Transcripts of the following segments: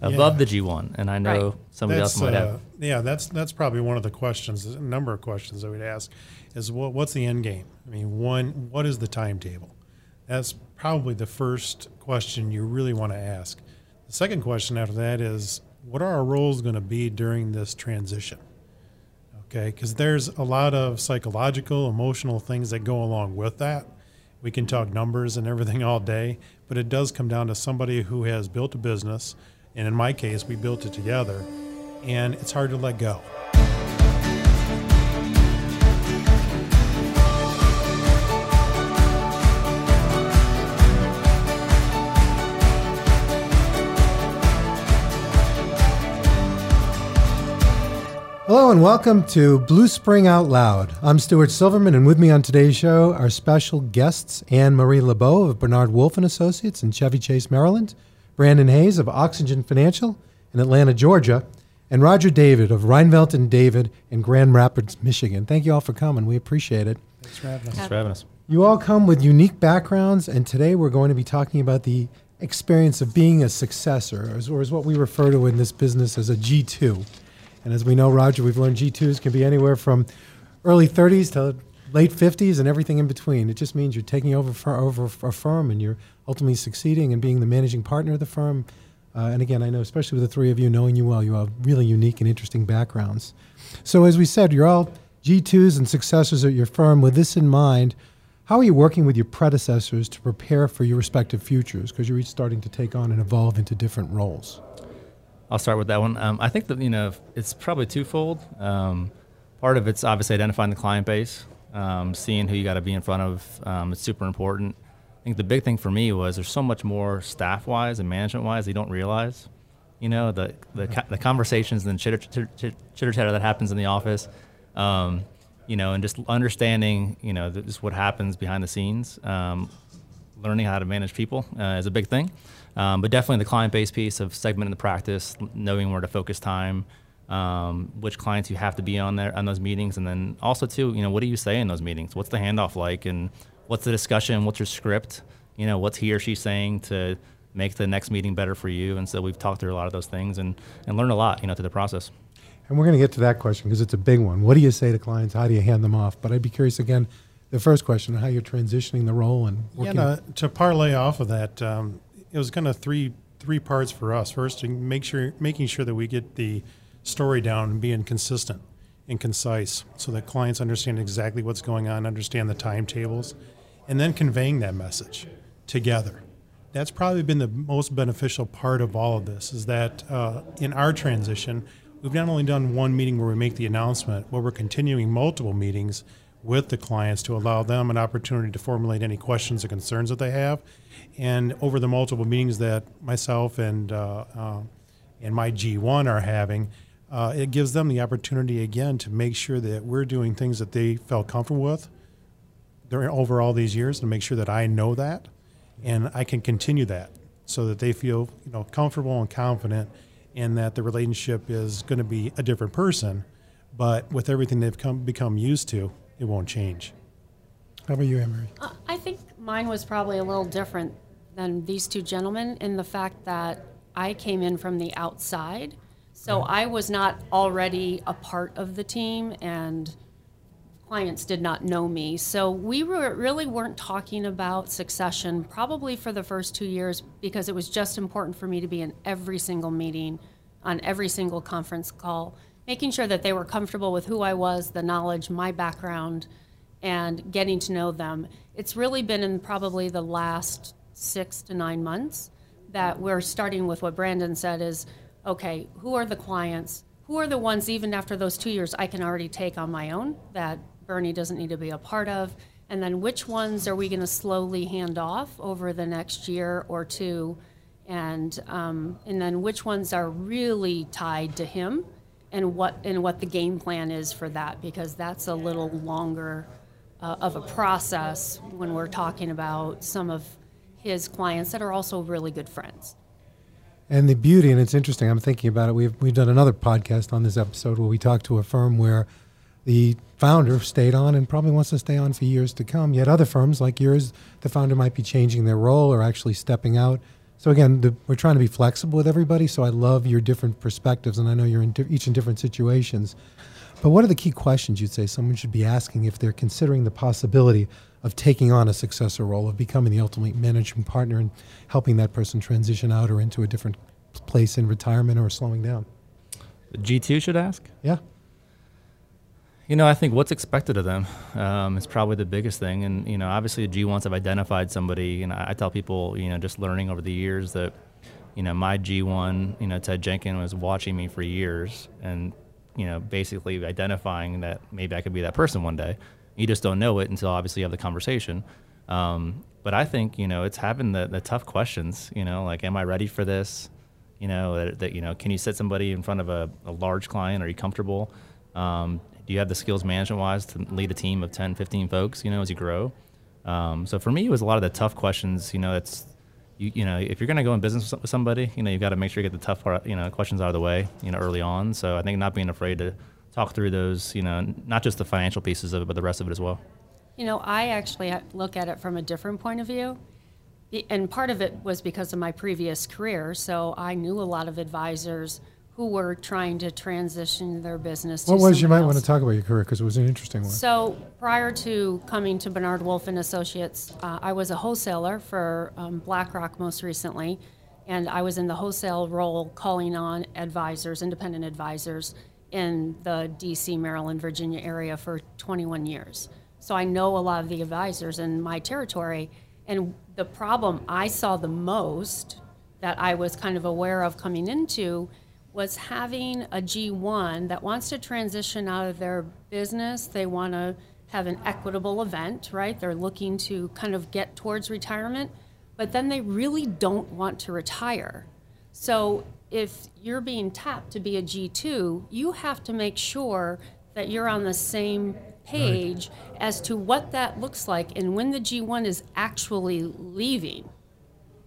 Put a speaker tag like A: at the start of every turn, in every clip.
A: above
B: Yeah.
A: the G1, and I know
C: Right.
A: somebody else might
B: uh,
A: have.
B: Yeah, that's that's probably one of the questions. A number of questions that we'd ask is what what's the end game? I mean, one, what is the timetable? That's probably the first question you really want to ask. The second question after that is what are our roles going to be during this transition? Okay, because there's a lot of psychological, emotional things that go along with that. We can talk numbers and everything all day, but it does come down to somebody who has built a business, and in my case, we built it together, and it's hard to let go.
D: Hello and welcome to Blue Spring Out Loud. I'm Stuart Silverman, and with me on today's show are special guests Anne Marie LeBeau of Bernard Wolf and Associates in Chevy Chase, Maryland, Brandon Hayes of Oxygen Financial in Atlanta, Georgia, and Roger David of Reinvelt and David in Grand Rapids, Michigan. Thank you all for coming. We appreciate it.
B: Thanks for having us.
A: Thanks for having us.
D: You all come with unique backgrounds, and today we're going to be talking about the experience of being a successor, or as, or as what we refer to in this business as a G2. And as we know, Roger, we've learned G2s can be anywhere from early 30s to late 50s and everything in between. It just means you're taking over for, over a firm and you're ultimately succeeding and being the managing partner of the firm. Uh, and again, I know, especially with the three of you, knowing you well, you have really unique and interesting backgrounds. So, as we said, you're all G2s and successors at your firm. With this in mind, how are you working with your predecessors to prepare for your respective futures? Because you're each starting to take on and evolve into different roles.
A: I'll start with that one. Um, I think that you know it's probably twofold. Um, part of it's obviously identifying the client base, um, seeing who you got to be in front of. Um, it's super important. I think the big thing for me was there's so much more staff-wise and management-wise you don't realize. You know the the, the conversations and chitter chitter, chitter chatter that happens in the office. Um, you know, and just understanding you know just what happens behind the scenes. Um, learning how to manage people uh, is a big thing. Um, but definitely the client based piece of segmenting the practice, knowing where to focus time, um, which clients you have to be on there on those meetings, and then also too, you know, what do you say in those meetings? What's the handoff like, and what's the discussion? What's your script? You know, what's he or she saying to make the next meeting better for you? And so we've talked through a lot of those things and and learned a lot, you know, through the process.
D: And we're going to get to that question because it's a big one. What do you say to clients? How do you hand them off? But I'd be curious again, the first question, how you're transitioning the role and
B: Yeah,
D: working.
B: no, to parlay off of that, um, it was kind of three three parts for us. First, to make sure making sure that we get the story down and being consistent and concise, so that clients understand exactly what's going on, understand the timetables, and then conveying that message together. That's probably been the most beneficial part of all of this. Is that uh, in our transition, we've not only done one meeting where we make the announcement, but we're continuing multiple meetings with the clients to allow them an opportunity to formulate any questions or concerns that they have. And over the multiple meetings that myself and uh, uh, and my G1 are having, uh, it gives them the opportunity again to make sure that we're doing things that they felt comfortable with during over all these years, to make sure that I know that, and I can continue that, so that they feel you know comfortable and confident, and that the relationship is going to be a different person, but with everything they've come become used to, it won't change.
D: How about you, Anne Marie?
C: Uh, I think mine was probably a little different than these two gentlemen in the fact that I came in from the outside. So I was not already a part of the team and clients did not know me. So we were really weren't talking about succession probably for the first 2 years because it was just important for me to be in every single meeting, on every single conference call, making sure that they were comfortable with who I was, the knowledge, my background, and getting to know them. It's really been in probably the last six to nine months that we're starting with what Brandon said is okay, who are the clients? Who are the ones, even after those two years, I can already take on my own that Bernie doesn't need to be a part of? And then which ones are we going to slowly hand off over the next year or two? And, um, and then which ones are really tied to him? and what and what the game plan is for that because that's a little longer uh, of a process when we're talking about some of his clients that are also really good friends.
D: And the beauty, and it's interesting, I'm thinking about it. We've, we've done another podcast on this episode where we talked to a firm where the founder stayed on and probably wants to stay on for years to come. Yet other firms like yours, the founder might be changing their role or actually stepping out. So again, the, we're trying to be flexible with everybody. So I love your different perspectives, and I know you're in di- each in different situations. But what are the key questions you'd say someone should be asking if they're considering the possibility of taking on a successor role, of becoming the ultimate managing partner and helping that person transition out or into a different place in retirement or slowing down?
A: G2 should ask.
D: Yeah.
A: You know, I think what's expected of them um, is probably the biggest thing. And, you know, obviously the G1s have identified somebody. And I, I tell people, you know, just learning over the years that, you know, my G1, you know, Ted Jenkins was watching me for years and, you know, basically identifying that maybe I could be that person one day. You just don't know it until obviously you have the conversation. Um, but I think, you know, it's having the, the tough questions, you know, like, am I ready for this? You know, that, that you know, can you sit somebody in front of a, a large client? Are you comfortable? Um, do you have the skills management wise to lead a team of 10, 15 folks, you know, as you grow? Um, so for me, it was a lot of the tough questions. You know, it's, you, you know, if you're going to go in business with somebody, you know, you've got to make sure you get the tough part, you know, questions out of the way, you know, early on. So I think not being afraid to talk through those, you know, not just the financial pieces of it, but the rest of it as well.
C: You know, I actually look at it from a different point of view. And part of it was because of my previous career. So I knew a lot of advisors who were trying to transition their business
D: What
C: to
D: was you might
C: somebody
D: want to talk about your career because it was an interesting one.
C: So prior to coming to Bernard Wolf and Associates, uh, I was a wholesaler for um, BlackRock most recently, and I was in the wholesale role calling on advisors, independent advisors, in the D.C., Maryland, Virginia area for 21 years. So I know a lot of the advisors in my territory, and the problem I saw the most that I was kind of aware of coming into was having a G1 that wants to transition out of their business. They want to have an equitable event, right? They're looking to kind of get towards retirement, but then they really don't want to retire. So if you're being tapped to be a G2, you have to make sure that you're on the same page as to what that looks like and when the G1 is actually leaving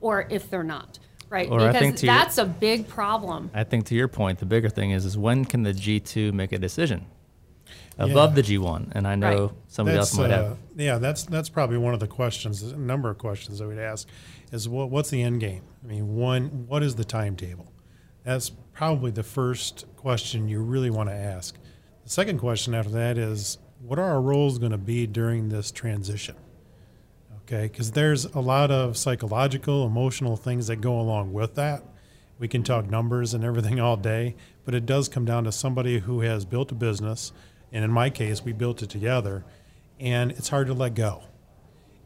C: or if they're not, right?
A: Or I
C: because
A: think to your-
C: that's a big problem.
A: I think to your point, the bigger thing is is when can the G2 make a decision above
B: Yeah.
A: the G1? And I know
C: Right.
A: somebody else might
B: uh,
A: have.
B: Yeah, that's that's probably one of the questions. A number of questions that we'd ask is what, what's the end game? I mean, one, what is the timetable? That's probably the first question you really want to ask. The second question after that is what are our roles going to be during this transition? Okay, because there's a lot of psychological, emotional things that go along with that. We can talk numbers and everything all day, but it does come down to somebody who has built a business. And in my case, we built it together, and it's hard to let go.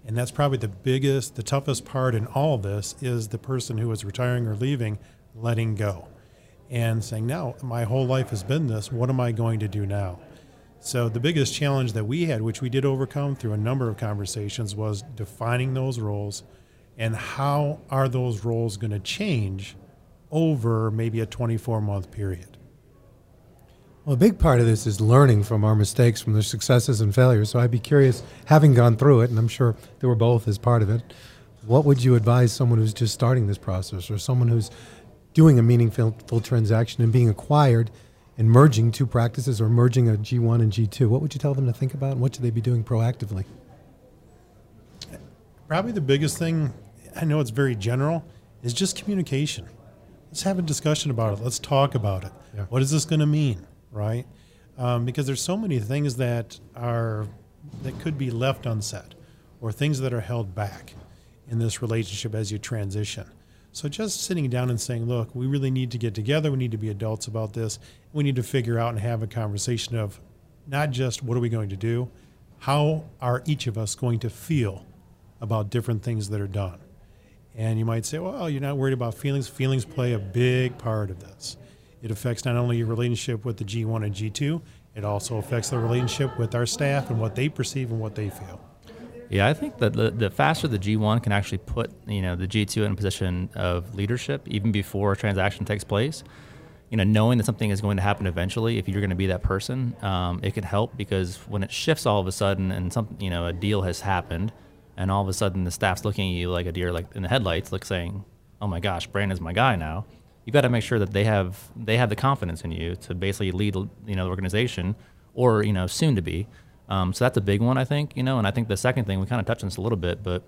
B: And that's probably the biggest, the toughest part in all of this is the person who is retiring or leaving, letting go and saying, now my whole life has been this. What am I going to do now? So the biggest challenge that we had, which we did overcome through a number of conversations, was defining those roles and how are those roles going to change over maybe a 24 month period.
D: Well, a big part of this is learning from our mistakes, from their successes and failures. So I'd be curious, having gone through it, and I'm sure they were both as part of it, what would you advise someone who's just starting this process or someone who's doing a meaningful full transaction and being acquired and merging two practices or merging a G1 and G2? What would you tell them to think about and what should they be doing proactively?
B: Probably the biggest thing, I know it's very general, is just communication. Let's have a discussion about it. Let's talk about it.
D: Yeah.
B: What is this going to mean, right? Um, because there's so many things that are that could be left unsaid, or things that are held back in this relationship as you transition. So just sitting down and saying, "Look, we really need to get together. We need to be adults about this. We need to figure out and have a conversation of not just what are we going to do, how are each of us going to feel about different things that are done." And you might say, well, you're not worried about feelings. Feelings play a big part of this. It affects not only your relationship with the G1 and G2, it also affects the relationship with our staff and what they perceive and what they feel.
A: Yeah, I think that the, the faster the G1 can actually put you know the G2 in a position of leadership even before a transaction takes place, you know, knowing that something is going to happen eventually, if you're going to be that person, um, it can help because when it shifts all of a sudden and some you know a deal has happened, and all of a sudden the staff's looking at you like a deer like in the headlights, like saying, "Oh my gosh, Brandon's my guy now." You've got to make sure that they have they have the confidence in you to basically lead you know the organization or you know soon to be. Um, so that's a big one, I think, you know. And I think the second thing we kind of touched on this a little bit, but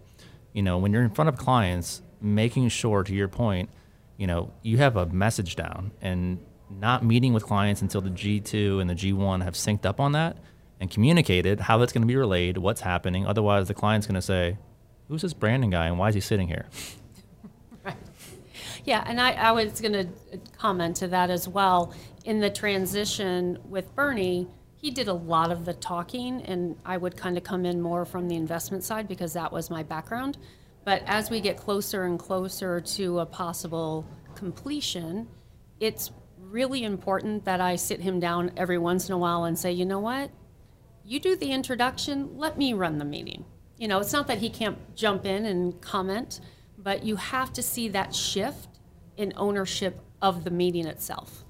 A: you know, when you're in front of clients, making sure, to your point, you know, you have a message down and not meeting with clients until the G2 and the G1 have synced up on that and communicated how that's going to be relayed, what's happening. Otherwise, the client's going to say, "Who's this Brandon guy, and why is he sitting here?" right.
C: Yeah, and I, I was going to comment to that as well. In the transition with Bernie, he did a lot of the talking, and I would kind of come in more from the investment side because that was my background. But as we get closer and closer to a possible completion, it's really important that I sit him down every once in a while and say, you know what? You do the introduction, let me run the meeting. You know, it's not that he can't jump in and comment, but you have to see that shift in ownership of the meeting itself.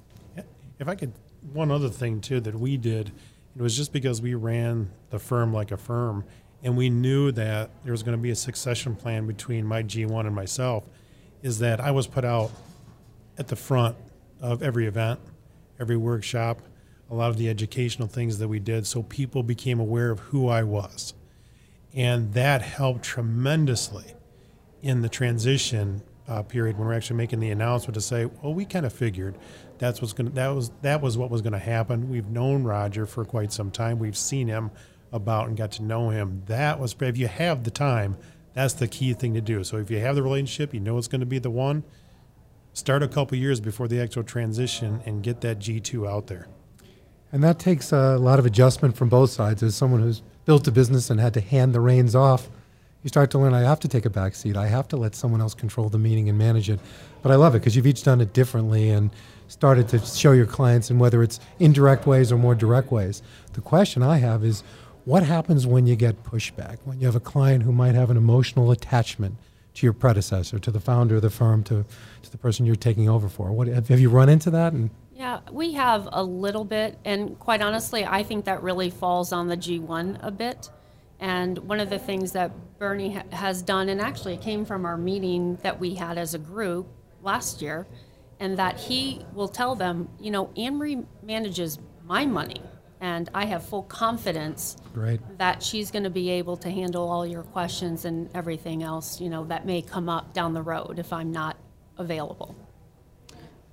B: If I could, one other thing too that we did, it was just because we ran the firm like a firm, and we knew that there was going to be a succession plan between my G1 and myself, is that I was put out at the front of every event, every workshop, a lot of the educational things that we did, so people became aware of who I was. And that helped tremendously in the transition uh, period when we're actually making the announcement to say, well, we kind of figured that's what's to that was that was what was going to happen. We've known Roger for quite some time. We've seen him about and got to know him. That was if you have the time, that's the key thing to do. So if you have the relationship, you know it's going to be the one. Start a couple years before the actual transition and get that G2 out there.
D: And that takes a lot of adjustment from both sides. As someone who's built a business and had to hand the reins off, you start to learn I have to take a back seat. I have to let someone else control the meeting and manage it. But I love it because you've each done it differently and started to show your clients in whether it's indirect ways or more direct ways. The question I have is what happens when you get pushback, when you have a client who might have an emotional attachment to your predecessor, to the founder of the firm, to, to the person you're taking over for? What, have, have you run into that? And
C: Yeah, we have a little bit, and quite honestly, I think that really falls on the G1 a bit. And one of the things that Bernie ha- has done, and actually it came from our meeting that we had as a group last year, and that he will tell them, you know, Anne-Marie manages my money, and I have full confidence
D: Great.
C: that she's going to be able to handle all your questions and everything else, you know, that may come up down the road if I'm not available.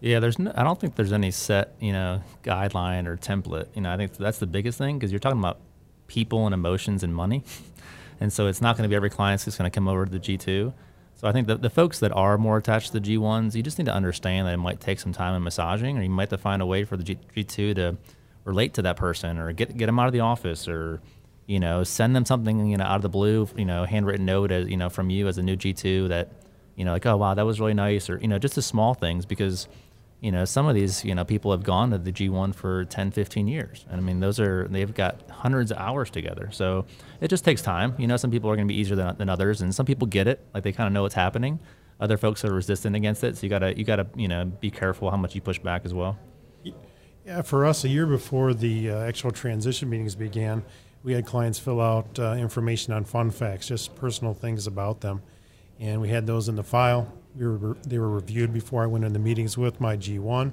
A: Yeah, there's no, I don't think there's any set, you know, guideline or template. You know, I think that's the biggest thing because you're talking about people and emotions and money. and so it's not going to be every client who's going to come over to the G2. So I think the, the folks that are more attached to the G1s, you just need to understand that it might take some time in massaging, or you might have to find a way for the G, G2 to relate to that person, or get get them out of the office, or you know, send them something you know out of the blue, you know, handwritten note as you know from you as a new G2 that you know, like oh wow, that was really nice, or you know, just the small things because you know, some of these, you know, people have gone to the G1 for 10, 15 years. And I mean, those are, they've got hundreds of hours together. So it just takes time. You know, some people are going to be easier than, than others, and some people get it. Like they kind of know what's happening. Other folks are resistant against it. So you got to, you got to, you know, be careful how much you push back as well.
B: Yeah, for us, a year before the uh, actual transition meetings began, we had clients fill out uh, information on fun facts, just personal things about them. And we had those in the file we were, they were reviewed before I went in the meetings with my G1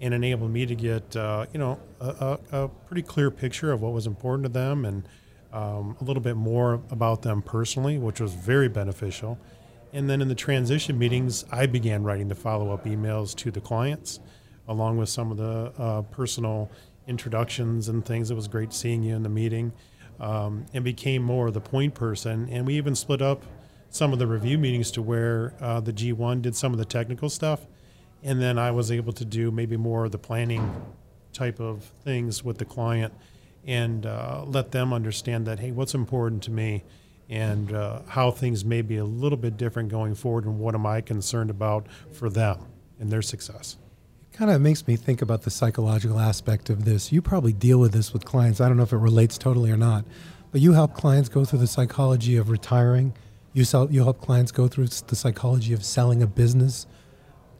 B: and enabled me to get, uh, you know, a, a, a, pretty clear picture of what was important to them and um, a little bit more about them personally, which was very beneficial. And then in the transition meetings, I began writing the follow up emails to the clients, along with some of the uh, personal introductions and things. It was great seeing you in the meeting, um, and became more the point person. And we even split up some of the review meetings to where uh, the G1 did some of the technical stuff, and then I was able to do maybe more of the planning type of things with the client and uh, let them understand that hey, what's important to me and uh, how things may be a little bit different going forward, and what am I concerned about for them and their success.
D: It kind of makes me think about the psychological aspect of this. You probably deal with this with clients. I don't know if it relates totally or not, but you help clients go through the psychology of retiring you sell, you help clients go through the psychology of selling a business.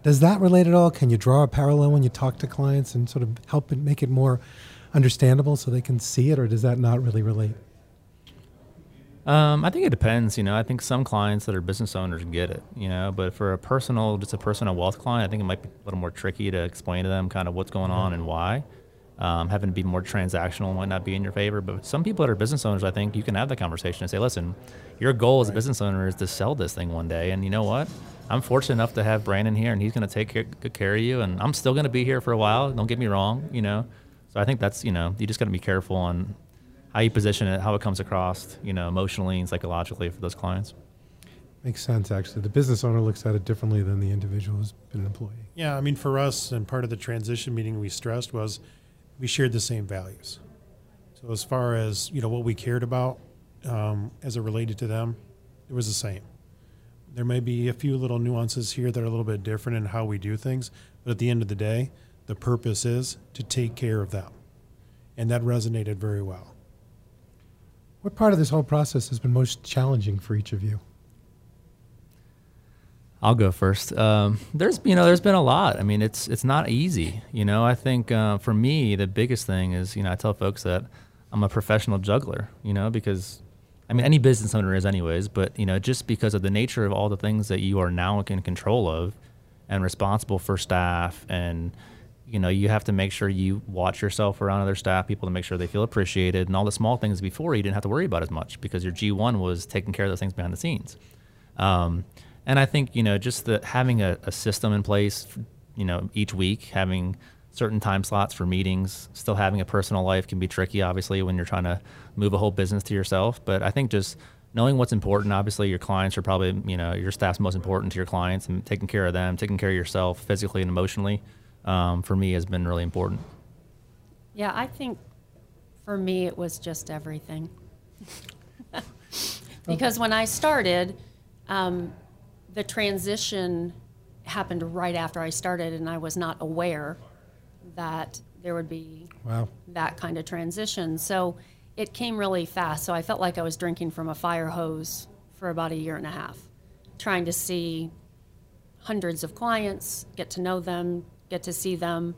D: Does that relate at all? Can you draw a parallel when you talk to clients and sort of help it make it more understandable so they can see it, or does that not really relate?
A: Um, I think it depends. You know, I think some clients that are business owners get it. You know, but for a personal, just a personal wealth client, I think it might be a little more tricky to explain to them kind of what's going on and why um, having to be more transactional might not be in your favor. But some people that are business owners, I think you can have the conversation and say, listen, your goal as a business owner is to sell this thing one day. And you know what? I'm fortunate enough to have Brandon here, and he's going to take care, good care of you. And I'm still going to be here for a while. Don't get me wrong, you know. So I think that's you know you just got to be careful on how you position it, how it comes across, you know, emotionally and psychologically for those clients.
D: Makes sense, actually. The business owner looks at it differently than the individual who's been an employee.
B: Yeah, I mean, for us, and part of the transition meeting we stressed was we shared the same values. So as far as you know, what we cared about um, as it related to them, it was the same. There may be a few little nuances here that are a little bit different in how we do things, but at the end of the day, the purpose is to take care of them, and that resonated very well.
D: What part of this whole process has been most challenging for each of you?
A: I'll go first. Um, there's you know there's been a lot. I mean it's it's not easy. You know I think uh, for me the biggest thing is you know I tell folks that I'm a professional juggler. You know because I mean any business owner is anyways. But you know just because of the nature of all the things that you are now in control of and responsible for staff and you know you have to make sure you watch yourself around other staff people to make sure they feel appreciated and all the small things before you didn't have to worry about as much because your G1 was taking care of those things behind the scenes. Um, and I think you know just the having a, a system in place, you know, each week having certain time slots for meetings, still having a personal life can be tricky, obviously, when you're trying to move a whole business to yourself. But I think just knowing what's important, obviously, your clients are probably, you know, your staff's most important to your clients and taking care of them, taking care of yourself physically and emotionally, um, for me has been really important.
C: Yeah, I think for me it was just everything. because when I started, um, the transition happened right after I started, and I was not aware that there would be
D: Wow.
C: that kind of transition. So it came really fast. So I felt like I was drinking from a fire hose for about a year and a half, trying to see hundreds of clients, get to know them, get to see them,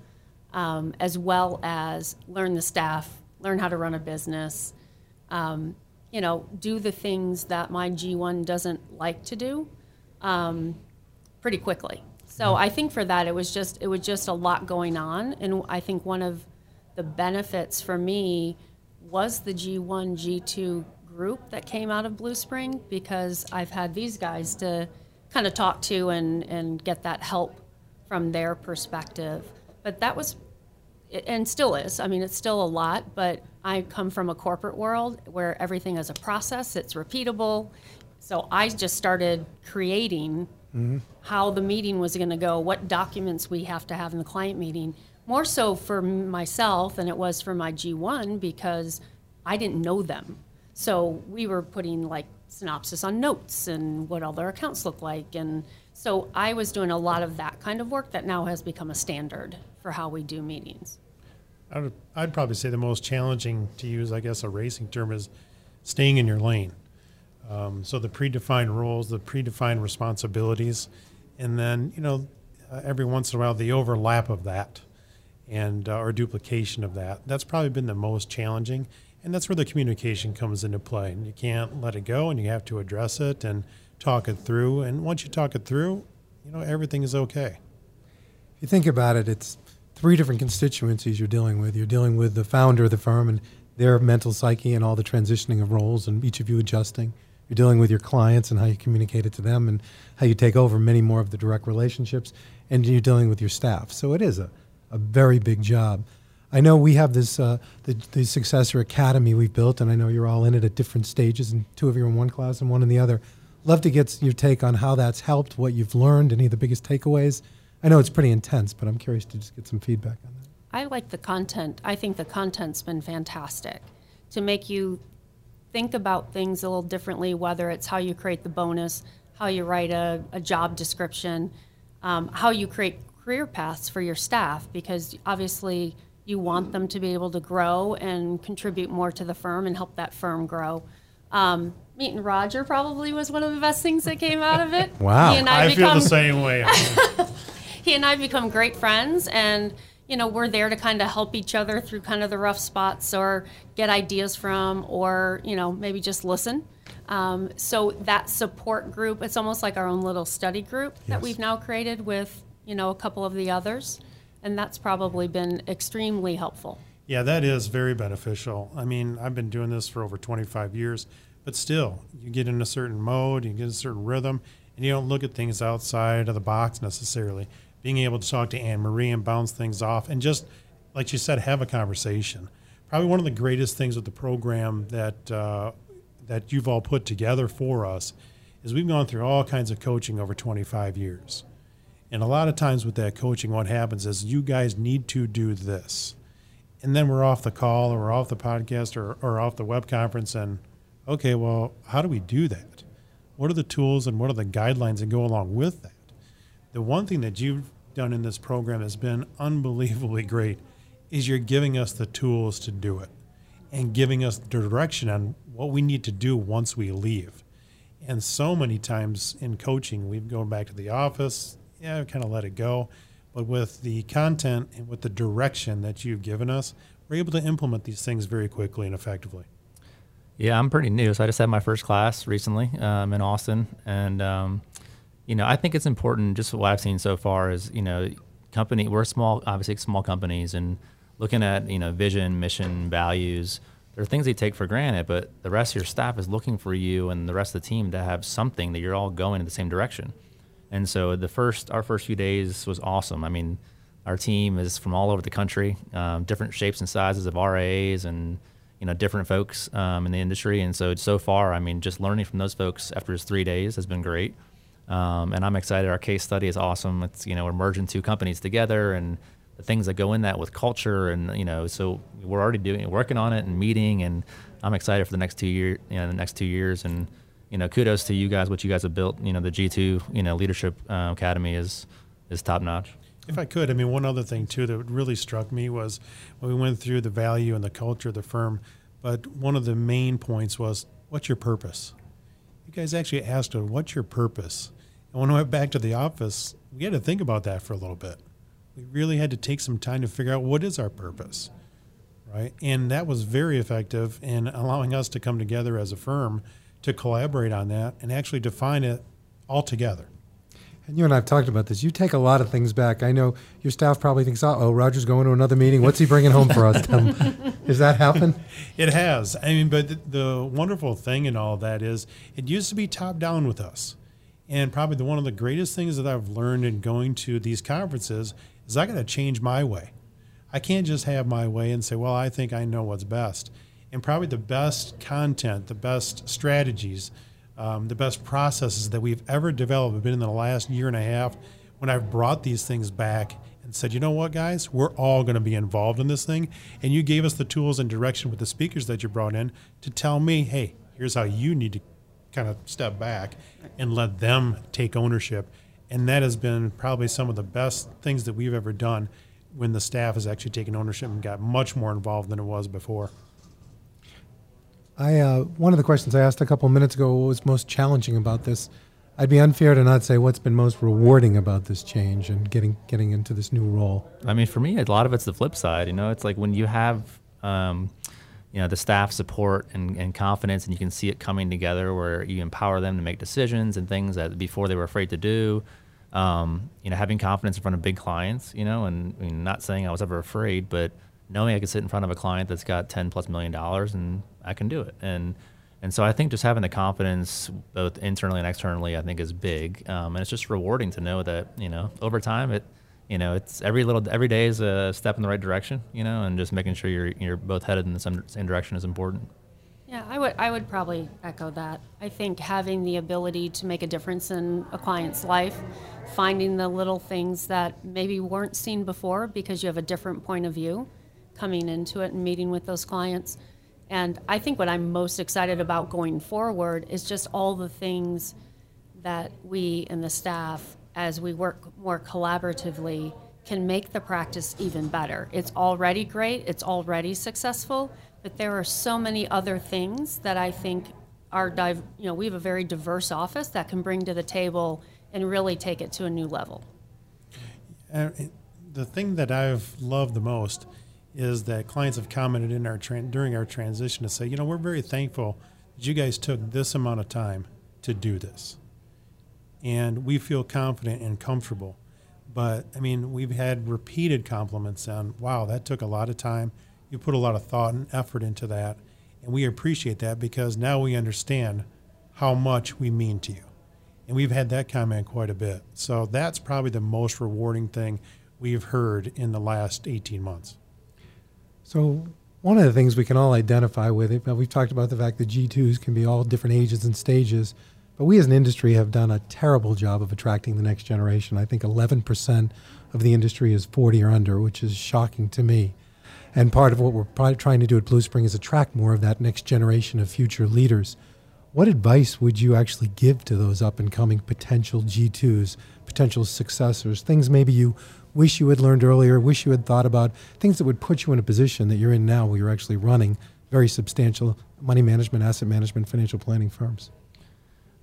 C: um, as well as learn the staff, learn how to run a business, um, you know, do the things that my G1 doesn't like to do um, pretty quickly. So I think for that it was just it was just a lot going on, and I think one of the benefits for me was the G1 G2 group that came out of Blue Spring because I've had these guys to kind of talk to and and get that help from their perspective. But that was and still is. I mean, it's still a lot, but I come from a corporate world where everything is a process, it's repeatable. So I just started creating mm-hmm. how the meeting was going to go, what documents we have to have in the client meeting, more so for myself than it was for my G1 because I didn't know them. So we were putting like synopsis on notes and what all their accounts look like. And so I was doing a lot of that kind of work that now has become a standard for how we do meetings.
B: I would, I'd probably say the most challenging to use, I guess, a racing term is staying in your lane. Um, so the predefined roles, the predefined responsibilities, and then you know, uh, every once in a while the overlap of that, and uh, or duplication of that. That's probably been the most challenging, and that's where the communication comes into play. And you can't let it go, and you have to address it and talk it through. And once you talk it through, you know everything is okay.
D: If you think about it, it's three different constituencies you're dealing with. You're dealing with the founder of the firm and their mental psyche and all the transitioning of roles and each of you adjusting. You're dealing with your clients and how you communicate it to them and how you take over many more of the direct relationships. And you're dealing with your staff. So it is a, a very big job. I know we have this uh, the, the successor academy we've built, and I know you're all in it at different stages, and two of you are in one class and one in the other. Love to get your take on how that's helped, what you've learned, any of the biggest takeaways. I know it's pretty intense, but I'm curious to just get some feedback on that.
C: I like the content. I think the content's been fantastic to make you think about things a little differently, whether it's how you create the bonus, how you write a, a job description, um, how you create career paths for your staff, because obviously you want them to be able to grow and contribute more to the firm and help that firm grow. Um, meeting Roger probably was one of the best things that came out of it.
D: Wow.
C: He and
B: I, feel the same way.
C: he and I have become great friends, and you know we're there to kind of help each other through kind of the rough spots, or get ideas from, or you know maybe just listen. Um, so that support group, it's almost like our own little study group that we've now created with you know a couple of the others, and that's probably been extremely helpful.
B: Yeah, that is very beneficial. I mean, I've been doing this for over 25 years, but still, you get in a certain mode, you get a certain rhythm, and you don't look at things outside of the box necessarily. Being able to talk to Anne Marie and bounce things off, and just like you said, have a conversation. Probably one of the greatest things with the program that uh, that you've all put together for us is we've gone through all kinds of coaching over 25 years. And a lot of times with that coaching, what happens is you guys need to do this. And then we're off the call or we're off the podcast or, or off the web conference. And okay, well, how do we do that? What are the tools and what are the guidelines that go along with that? The one thing that you've done in this program has been unbelievably great is you're giving us the tools to do it and giving us direction on what we need to do once we leave. And so many times in coaching, we've gone back to the office, yeah, kind of let it go. But with the content and with the direction that you've given us, we're able to implement these things very quickly and effectively.
A: Yeah, I'm pretty new, so I just had my first class recently um, in Austin, and um, you know, I think it's important. Just what I've seen so far is, you know, company we're small, obviously small companies, and looking at you know vision, mission, values. There are things they take for granted, but the rest of your staff is looking for you and the rest of the team to have something that you're all going in the same direction. And so the first, our first few days was awesome. I mean, our team is from all over the country, um, different shapes and sizes of RAs and you know different folks um, in the industry. And so so far, I mean, just learning from those folks after just three days has been great. Um, and I'm excited. Our case study is awesome. It's you know we're merging two companies together and the things that go in that with culture and you know so we're already doing working on it and meeting and I'm excited for the next two year you know the next two years and you know, kudos to you guys, what you guys have built. You know, the G2, you know, Leadership uh, Academy is is top notch.
B: If I could, I mean, one other thing too that really struck me was when we went through the value and the culture of the firm. But one of the main points was, what's your purpose? You guys actually asked what's your purpose? And when I went back to the office, we had to think about that for a little bit. We really had to take some time to figure out what is our purpose, right? And that was very effective in allowing us to come together as a firm to collaborate on that and actually define it all together.
D: And you and I have talked about this. You take a lot of things back. I know your staff probably thinks, "Oh, Roger's going to another meeting. What's he bringing home for us?" Um, has that happened?
B: It has. I mean, but the, the wonderful thing in all that is, it used to be top down with us, and probably the one of the greatest things that I've learned in going to these conferences is I got to change my way. I can't just have my way and say, "Well, I think I know what's best." and probably the best content, the best strategies, um, the best processes that we've ever developed have been in the last year and a half when I've brought these things back and said, you know what, guys, we're all going to be involved in this thing. And you gave us the tools and direction with the speakers that you brought in to tell me, hey, here's how you need to kind of step back and let them take ownership. And that has been probably some of the best things that we've ever done when the staff has actually taken ownership and got much more involved than it was before.
D: I uh, one of the questions I asked a couple minutes ago what was most challenging about this. I'd be unfair to not say what's been most rewarding about this change and getting getting into this new role.
A: I mean, for me, a lot of it's the flip side. You know, it's like when you have, um, you know, the staff support and, and confidence, and you can see it coming together, where you empower them to make decisions and things that before they were afraid to do. Um, you know, having confidence in front of big clients. You know, and I mean, not saying I was ever afraid, but knowing I could sit in front of a client that's got 10 plus million dollars and I can do it. And and so I think just having the confidence both internally and externally, I think is big. Um, and it's just rewarding to know that, you know, over time it, you know, it's every little, every day is a step in the right direction, you know, and just making sure you're, you're both headed in the same, same direction is important.
C: Yeah, I would, I would probably echo that. I think having the ability to make a difference in a client's life, finding the little things that maybe weren't seen before because you have a different point of view, coming into it and meeting with those clients. And I think what I'm most excited about going forward is just all the things that we and the staff, as we work more collaboratively, can make the practice even better. It's already great, it's already successful, but there are so many other things that I think are, div- you know, we have a very diverse office that can bring to the table and really take it to a new level.
B: Uh, the thing that I've loved the most is that clients have commented in our tra- during our transition to say, you know, we're very thankful that you guys took this amount of time to do this, and we feel confident and comfortable. But I mean, we've had repeated compliments on, wow, that took a lot of time. You put a lot of thought and effort into that, and we appreciate that because now we understand how much we mean to you. And we've had that comment quite a bit. So that's probably the most rewarding thing we've heard in the last 18 months.
D: So one of the things we can all identify with it, but we've talked about the fact that G2s can be all different ages and stages, but we as an industry have done a terrible job of attracting the next generation. I think 11% of the industry is 40 or under, which is shocking to me. And part of what we're trying to do at Blue Spring is attract more of that next generation of future leaders. What advice would you actually give to those up and coming potential G2s, potential successors, things maybe you wish you had learned earlier, wish you had thought about, things that would put you in a position that you're in now where you're actually running very substantial money management, asset management, financial planning firms?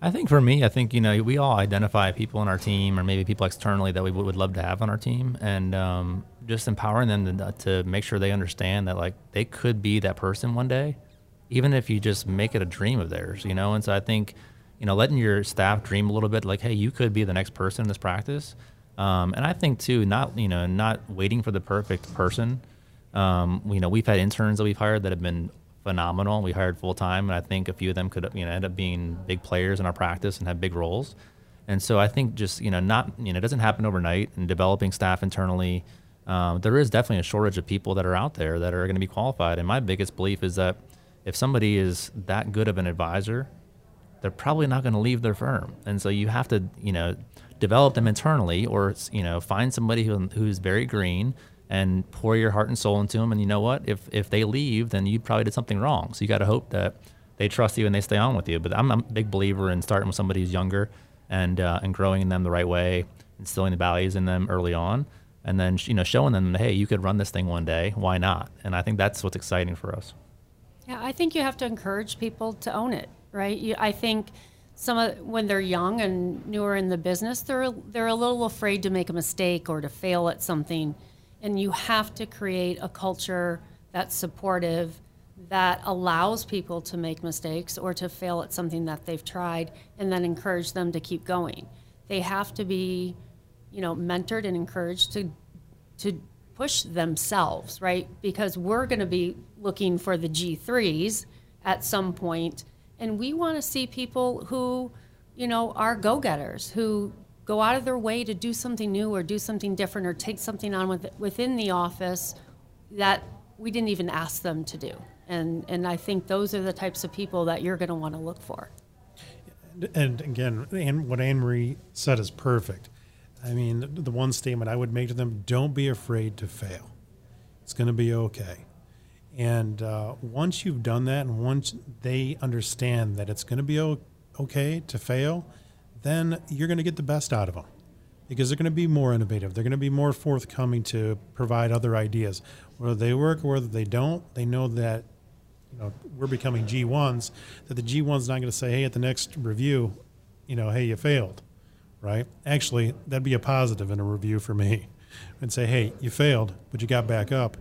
A: I think for me, I think you know we all identify people in our team, or maybe people externally that we would love to have on our team, and um, just empowering them to, to, make sure they understand that like they could be that person one day, even if you just make it a dream of theirs, you know. And so I think you know letting your staff dream a little bit, like hey, you could be the next person in this practice, um, and I think too, not you know, not waiting for the perfect person. Um, you know, we've had interns that we've hired that have been phenomenal. We hired full time, and I think a few of them could you know end up being big players in our practice and have big roles. And so I think just you know not you know it doesn't happen overnight. And developing staff internally, um, there is definitely a shortage of people that are out there that are going to be qualified. And my biggest belief is that if somebody is that good of an advisor, they're probably not going to leave their firm. And so you have to you know develop them internally, or you know, find somebody who, who's very green and pour your heart and soul into them. And you know what? If if they leave, then you probably did something wrong. So you got to hope that they trust you and they stay on with you. But I'm, a big believer in starting with somebody who's younger and uh, and growing them the right way, instilling the values in them early on, and then you know showing them, hey, you could run this thing one day. Why not? And I think that's what's exciting for us.
C: Yeah, I think you have to encourage people to own it, right? You, I think some of when they're young and newer in the business, they're they're a little afraid to make a mistake or to fail at something, and you have to create a culture that's supportive, that allows people to make mistakes or to fail at something that they've tried, and then encourage them to keep going. They have to be, you know, mentored and encouraged to to push themselves, right? Because we're going to be looking for the G3s at some point and we want to see people who, you know, are go getters, who go out of their way to do something new or do something different or take something on with, within the office that we didn't even ask them to do. And, and I think those are the types of people that you're going to want to look for.
B: And again, and what Anne Marie said is perfect. I mean, the one statement I would make to them don't be afraid to fail. It's going to be okay. And uh, once you've done that, and once they understand that it's going to be okay to fail, then you're going to get the best out of them because they're going to be more innovative. They're going to be more forthcoming to provide other ideas. Whether they work or whether they don't, they know that you know we're becoming G1s. That the G1's not going to say, "Hey, at the next review, you know, hey, you failed." Right? Actually, that'd be a positive in a review for me, and say, "Hey, you failed, but you got back up,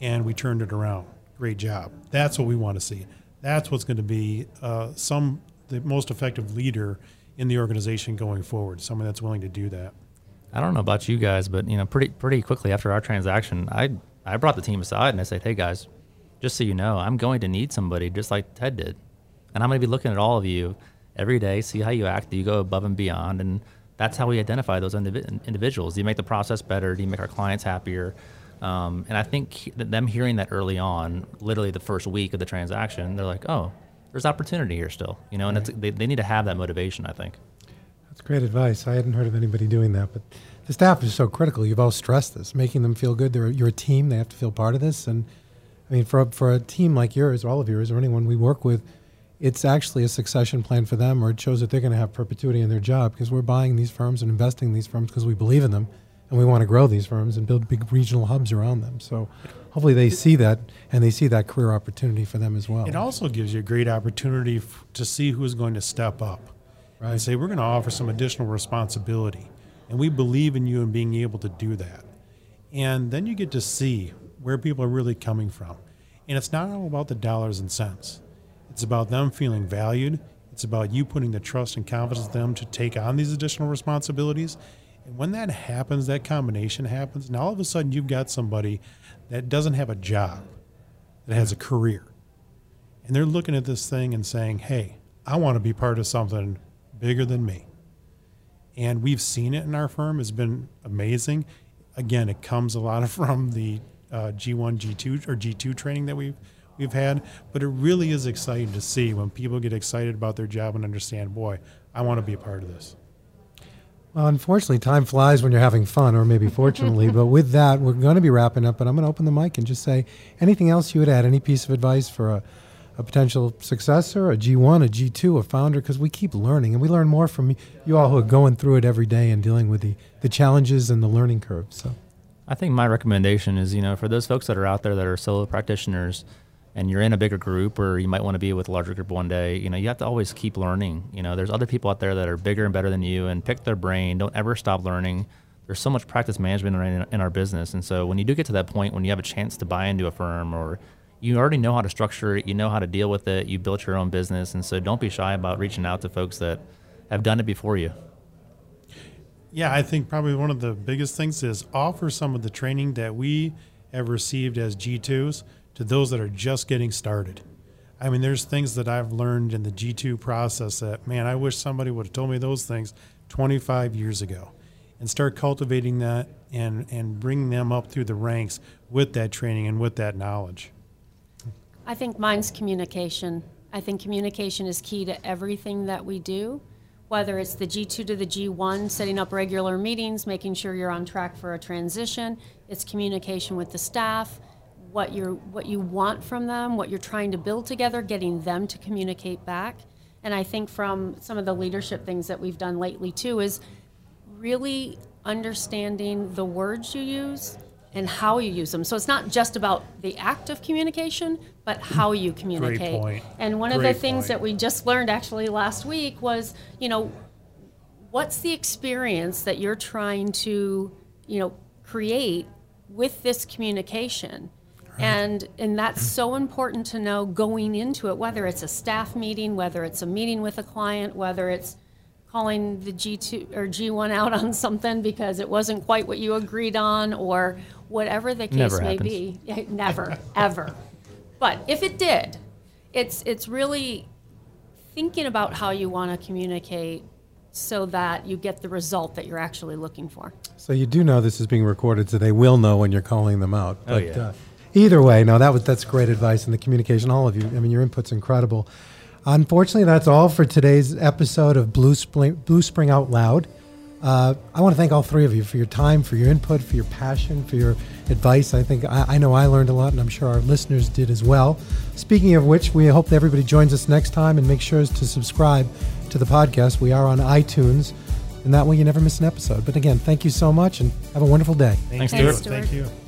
B: and we turned it around." great job. That's what we want to see. That's what's going to be uh, some the most effective leader in the organization going forward. Someone that's willing to do that.
A: I don't know about you guys, but you know, pretty pretty quickly after our transaction, I I brought the team aside and I said, "Hey guys, just so you know, I'm going to need somebody just like Ted did, and I'm going to be looking at all of you every day, see how you act. Do you go above and beyond?" And that's how we identify those indiv- individuals. Do you make the process better? Do you make our clients happier? Um, and I think that them hearing that early on, literally the first week of the transaction, they're like, oh, there's opportunity here still, you know, and right. they, they need to have that motivation, I think.
D: That's great advice. I hadn't heard of anybody doing that, but the staff is so critical. You've all stressed this, making them feel good. They're, you're a team. They have to feel part of this. And I mean, for, for a team like yours, or all of yours, or anyone we work with, it's actually a succession plan for them, or it shows that they're going to have perpetuity in their job because we're buying these firms and investing in these firms because we believe in them and we want to grow these firms and build big regional hubs around them. So hopefully they see that and they see that career opportunity for them as well.
B: It also gives you a great opportunity f- to see who is going to step up right. and say, we're going to offer some additional responsibility. And we believe in you and being able to do that. And then you get to see where people are really coming from. And it's not all about the dollars and cents. It's about them feeling valued. It's about you putting the trust and confidence in them to take on these additional responsibilities and when that happens, that combination happens, and all of a sudden you've got somebody that doesn't have a job, that has a career. And they're looking at this thing and saying, hey, I want to be part of something bigger than me. and we've seen it in our firm. has been amazing. Again, it comes a lot from the uh, G1, G2, or G2 training that we've we've had, but it really is exciting to see when people get excited about their job and understand, boy, I want to be a part of this.
D: Well, unfortunately, time flies when you're having fun, or maybe fortunately. but with that, we're going to be wrapping up. But I'm going to open the mic and just say anything else you would add, any piece of advice for a, a potential successor, a G1, a G2, a founder, because we keep learning and we learn more from you all who are going through it every day and dealing with the, the challenges and the learning curve. So,
A: I think my recommendation is, you know, for those folks that are out there that are solo practitioners, and you're in a bigger group or you might want to be with a larger group one day, you know, you have to always keep learning. You know, there's other people out there that are bigger and better than you and pick their brain. Don't ever stop learning. There's so much practice management in, our business. And so when you do get to that point when you have a chance to buy into a firm or you already know how to structure it, you know how to deal with it, you built your own business. And so don't be shy about reaching out to folks that have done it before you.
B: Yeah, I think probably one of the biggest things is offer some of the training that we have received as G2s to those that are just getting started. I mean, there's things that I've learned in the G2 process that, man, I wish somebody would have told me those things 25 years ago and start cultivating that and, and bring them up through the ranks with that training and with that knowledge.
C: I think mine's communication. I think communication is key to everything that we do, whether it's the G2 to the G1, setting up regular meetings, making sure you're on track for a transition, it's communication with the staff, what you're what you want from them, what you're trying to build together, getting them to communicate back. And I think from some of the leadership things that we've done lately too is really understanding the words you use and how you use them. So it's not just about the act of communication, but how you communicate.
B: Great point.
C: And one
B: Great
C: of the things
B: point.
C: that we just learned actually last week was, you know, what's the experience that you're trying to, you know, create with this communication? And, and that's so important to know going into it, whether it's a staff meeting, whether it's a meeting with a client, whether it's calling the G2 or G1 out on something because it wasn't quite what you agreed on, or whatever the case
A: Never
C: may
A: happens.
C: be. Yeah, Never, ever. But if it did, it's, it's really thinking about how you want to communicate so that you get the result that you're actually looking for.
D: so you do know this is being recorded, so they will know when you're calling them out.
A: Oh, yeah.
D: uh, either way, no, that was that's great advice and the communication. All of you, I mean, your input's incredible. Unfortunately, that's all for today's episode of Blue Spring, Blue Spring Out Loud. Uh, I want to thank all three of you for your time, for your input, for your passion, for your advice. I think I, I know I learned a lot, and I'm sure our listeners did as well. Speaking of which, we hope that everybody joins us next time and make sure to subscribe to the podcast. We are on iTunes, and that way you never miss an episode. But again, thank you so much, and have a wonderful day.
B: Thank
A: Thanks,
B: you.
A: Stuart.
B: Thank you.